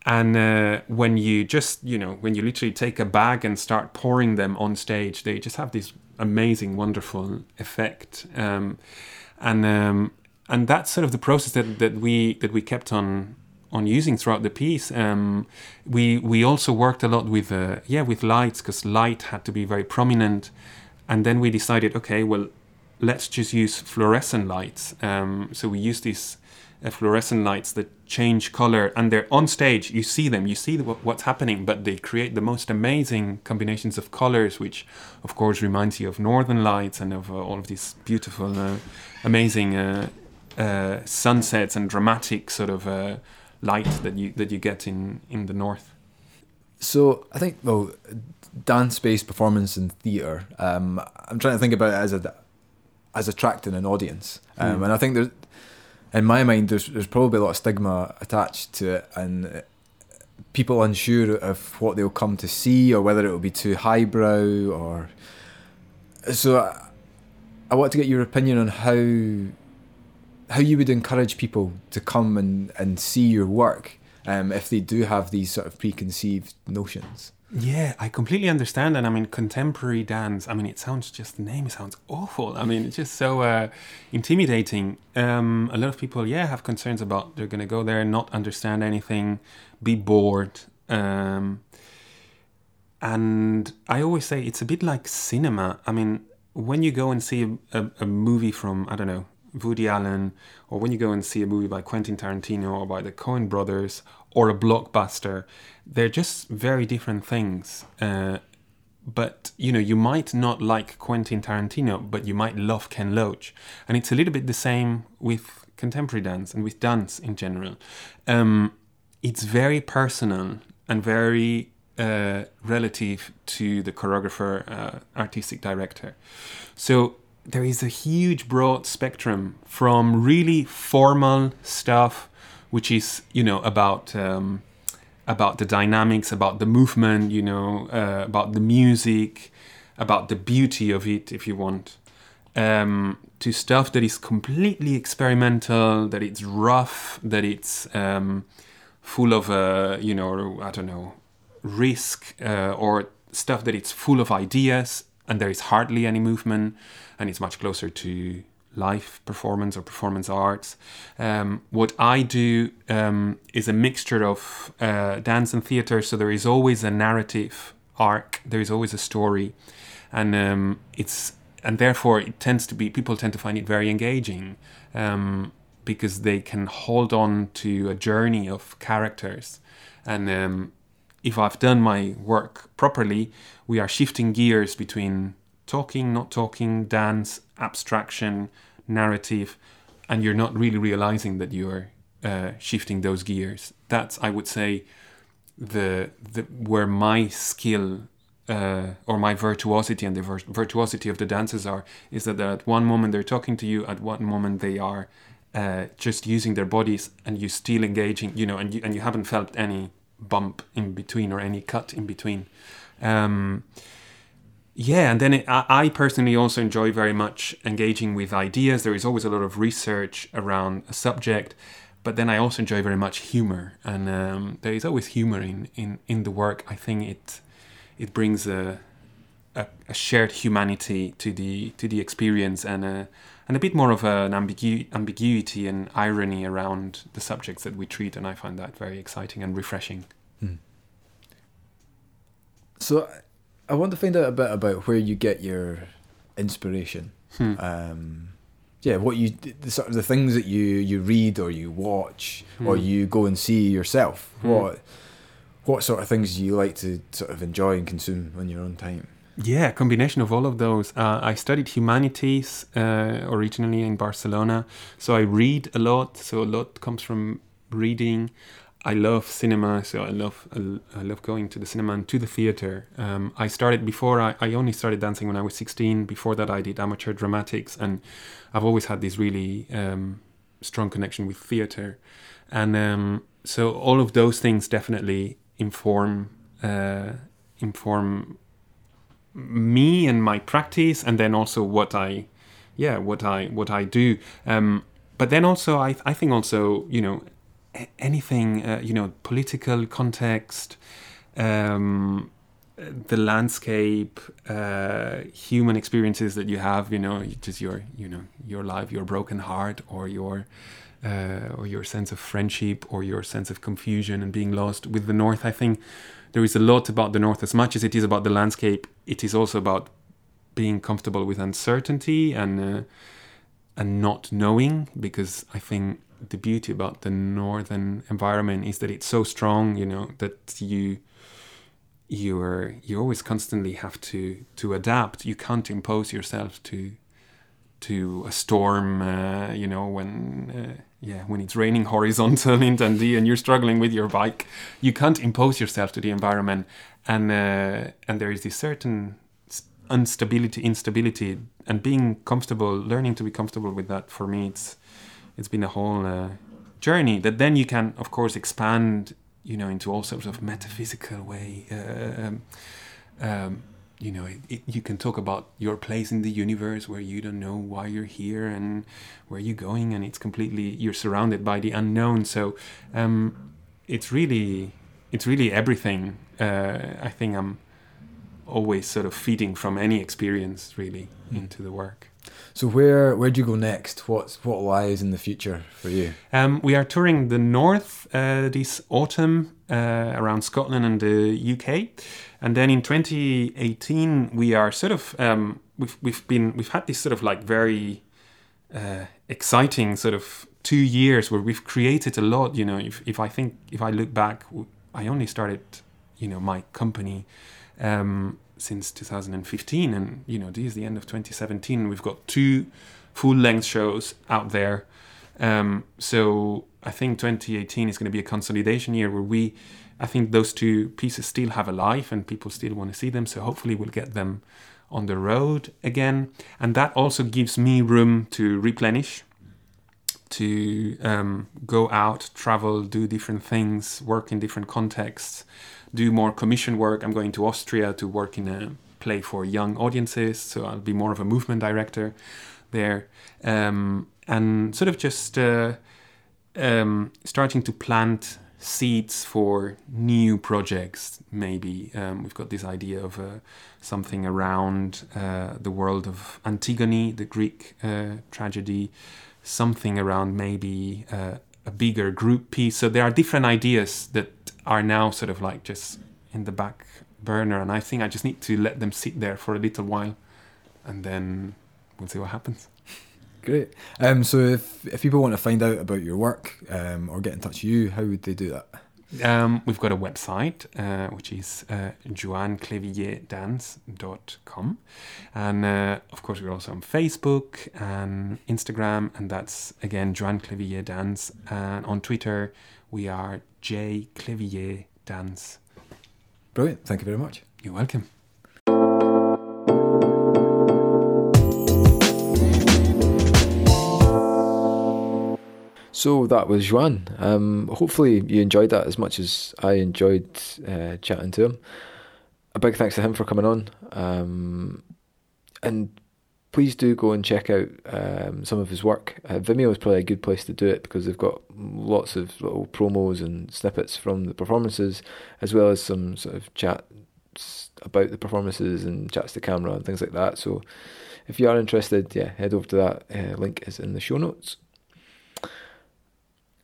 [SPEAKER 2] and uh, when you just, you know, when you literally take a bag and start pouring them on stage, they just have this amazing, wonderful effect. Um, and um, and that's sort of the process that, that we that we kept on on using throughout the piece. Um, we we also worked a lot with uh, yeah with lights because light had to be very prominent, and then we decided okay well let's just use fluorescent lights. Um, so we use these fluorescent lights that change color and they're on stage. You see them. You see what's happening but they create the most amazing combinations of colors which of course reminds you of northern lights and of uh, all of these beautiful uh, amazing uh, uh sunsets and dramatic sort of uh, light that you that you get in in the north.
[SPEAKER 3] So i think well dance based performance in theater um, i'm trying to think about it as a as attracting an audience. Um, mm. and i think there's in my mind, there's there's probably a lot of stigma attached to it, and people unsure of what they'll come to see or whether it will be too highbrow or. So, I, I want to get your opinion on how how you would encourage people to come and, and see your work um, if they do have these sort of preconceived notions.
[SPEAKER 2] Yeah, I completely understand. And I mean, contemporary dance, I mean, it sounds just, the name sounds awful. I mean, it's just so uh, intimidating. Um, a lot of people, yeah, have concerns about they're going to go there and not understand anything, be bored. Um, and I always say it's a bit like cinema. I mean, when you go and see a, a, a movie from, I don't know, Woody Allen, or when you go and see a movie by Quentin Tarantino or by the Coen brothers, or a blockbuster, they're just very different things. Uh, but you know, you might not like Quentin Tarantino, but you might love Ken Loach, and it's a little bit the same with contemporary dance and with dance in general, um, it's very personal and very uh, relative to the choreographer, uh, artistic director. So there is a huge broad spectrum from really formal stuff, which is you know about um, about the dynamics, about the movement, you know, uh, about the music, about the beauty of it, if you want, um, to stuff that is completely experimental, that it's rough, that it's um, full of, uh, you know, I don't know, risk, uh, or stuff that it's full of ideas and there is hardly any movement, and it's much closer to live performance or performance arts. Um, what I do um, is a mixture of uh, dance and theater, so there is always a narrative arc, there is always a story, and um, it's and therefore it tends to be people tend to find it very engaging um, because they can hold on to a journey of characters, and um, if I've done my work properly, we are shifting gears between talking, not talking, dance, abstraction, narrative, and you're not really realizing that you're uh, shifting those gears. That's, I would say, the, the where my skill uh, or my virtuosity and the vir- virtuosity of the dancers are is that at one moment they're talking to you, at one moment they are uh, just using their bodies, and you still engaging, you know, and you and you haven't felt any bump in between or any cut in between. Um, yeah, and then it, I, personally also enjoy very much engaging with ideas. There is always a lot of research around a subject, but then I also enjoy very much humor, and um, there is always humor in, in, in the work. I think it it brings a, a, a shared humanity to the to the experience and a and a bit more of an ambigu- ambiguity and irony around the subjects that we treat, and I find that very exciting and refreshing.
[SPEAKER 3] Hmm. So I want to find out a bit about where you get your inspiration.
[SPEAKER 2] Hmm.
[SPEAKER 3] Um, yeah, what you the sort of the things that you you read or you watch or
[SPEAKER 2] Hmm.
[SPEAKER 3] you go and see yourself.
[SPEAKER 2] Hmm.
[SPEAKER 3] What what sort of things do you like to sort of enjoy and consume on your own time?
[SPEAKER 2] Yeah, a combination of all of those. Uh, I studied humanities uh, originally in Barcelona, so I read a lot. So a lot comes from reading. I love cinema, so I love I love going to the cinema and to the theater. Um, I started before I, I only started dancing when I was 16. Before that, I did amateur dramatics, and I've always had this really um, strong connection with theater, and um, so all of those things definitely inform uh, inform me and my practice and then also what i yeah what i what i do um but then also i i think also you know anything uh, you know political context um the landscape uh human experiences that you have you know just your you know your life your broken heart or your uh, or your sense of friendship or your sense of confusion and being lost. With the north i think there is a lot about the north. As much as it is about the landscape it is also about being comfortable with uncertainty and uh, and not knowing because i think the beauty about the northern environment is that it's so strong you know that you you are you always constantly have to to adapt. You can't impose yourself to to a storm uh, you know when uh, yeah when it's raining *laughs* horizontal in Dundee and you're struggling with your bike. You can't impose yourself to the environment. And uh, and there is this certain instability instability. And being comfortable learning to be comfortable with that for me it's it's been a whole uh, journey that then you can of course expand you know into all sorts of metaphysical way uh, um, um, you know it, it, you can talk about your place in the universe where you don't know why you're here and where you're going and it's completely you're surrounded by the unknown so um, it's really it's really everything uh, i think i'm always sort of feeding from any experience really
[SPEAKER 3] Mm.
[SPEAKER 2] into the work
[SPEAKER 3] So where where do you go next? What's what lies in the future for you?
[SPEAKER 2] Um, we are touring the north uh, this autumn uh, around Scotland and the UK, and then in 2018 we are sort of um, we've we've been we've had this sort of like very uh, exciting sort of two years where we've created a lot. You know, if if I think if I look back, I only started you know my company. Um, since 2015 and you know this is the end of 2017 we've got two full length shows out there. Um, so I think 2018 is going to be a consolidation year where we, I think those two pieces still have a life and people still want to see them. So hopefully we'll get them on the road again, and that also gives me room to replenish, to um, go out, travel, do different things, work in different contexts, do more commission work. I'm going to Austria to work in a play for young audiences, so I'll be more of a movement director there, um, and sort of just uh, um, starting to plant seeds for new projects. Maybe um, we've got this idea of uh, something around uh, the world of Antigone, the Greek uh, tragedy, something around maybe uh, a bigger group piece. So there are different ideas that are now sort of like just in the back burner, and I think I just need to let them sit there for a little while, and then we'll see what happens.
[SPEAKER 3] Great. Um, so if if people want to find out about your work um, or get in touch with you, how would they do that?
[SPEAKER 2] Um, we've got a website, uh, which is uh, joanclevilledance.com. And uh, of course, we're also on Facebook and Instagram, and that's again Joanne Clevillé Dance. And on Twitter, we are J Clevillé Dance.
[SPEAKER 3] Brilliant. Thank you very much.
[SPEAKER 2] You're welcome.
[SPEAKER 1] So that was Juan. Um, hopefully you enjoyed that as much as I enjoyed uh, chatting to him. A big thanks to him for coming on. Um, and please do go and check out um, some of his work. Uh, Vimeo is probably a good place to do it because they've got lots of little promos and snippets from the performances, as well as some sort of chats about the performances and chats to camera and things like that. So if you are interested, yeah, head over to that. Uh, link is in the show notes.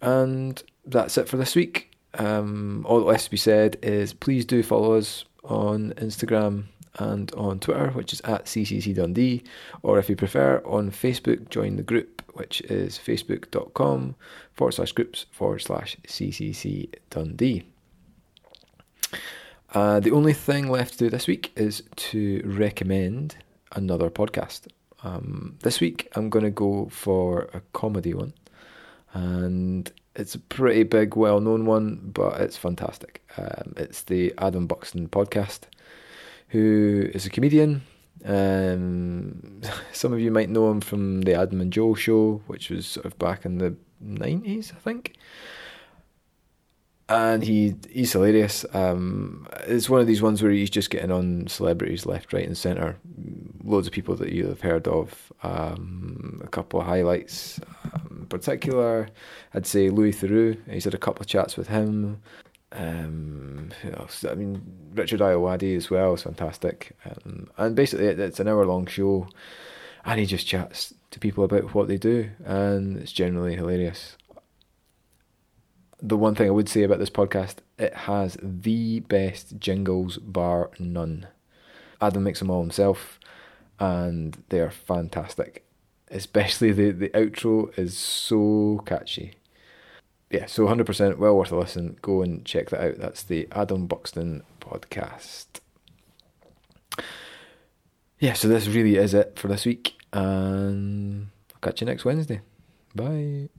[SPEAKER 1] And that's it for this week. Um, all that left to be said is please do follow us on Instagram and on Twitter, which is at CCC Dundee, or if you prefer, on Facebook, join the group, which is facebook.com forward slash groups forward slash CCC Dundee. Uh, the only thing left to do this week is to recommend another podcast. Um, this week I'm going to go for a comedy one and it's a pretty big, well known one, but it's fantastic. Um, it's the Adam Buxton podcast, who is a comedian. Um, *laughs* some of you might know him from the Adam and Joe show, which was sort of back in the 90s, I think. And he he's hilarious. Um, it's one of these ones where he's just getting on celebrities left, right, and centre. Loads of people that you have heard of. Um, a couple of highlights um, particular, I'd say Louis Theroux. He's had a couple of chats with him. Um, who else? I mean, Richard Ayoade as well is fantastic. Um, and basically, it's an hour long show, and he just chats to people about what they do, and it's generally hilarious. The one thing I would say about this podcast, it has the best jingles, bar none. Adam makes them all himself, and they are fantastic especially the, the outro is so catchy. Yeah, so 100% well worth a listen. Go and check that out. That's the Adam Buxton podcast. Yeah, so this really is it for this week. And I'll catch you next Wednesday. Bye.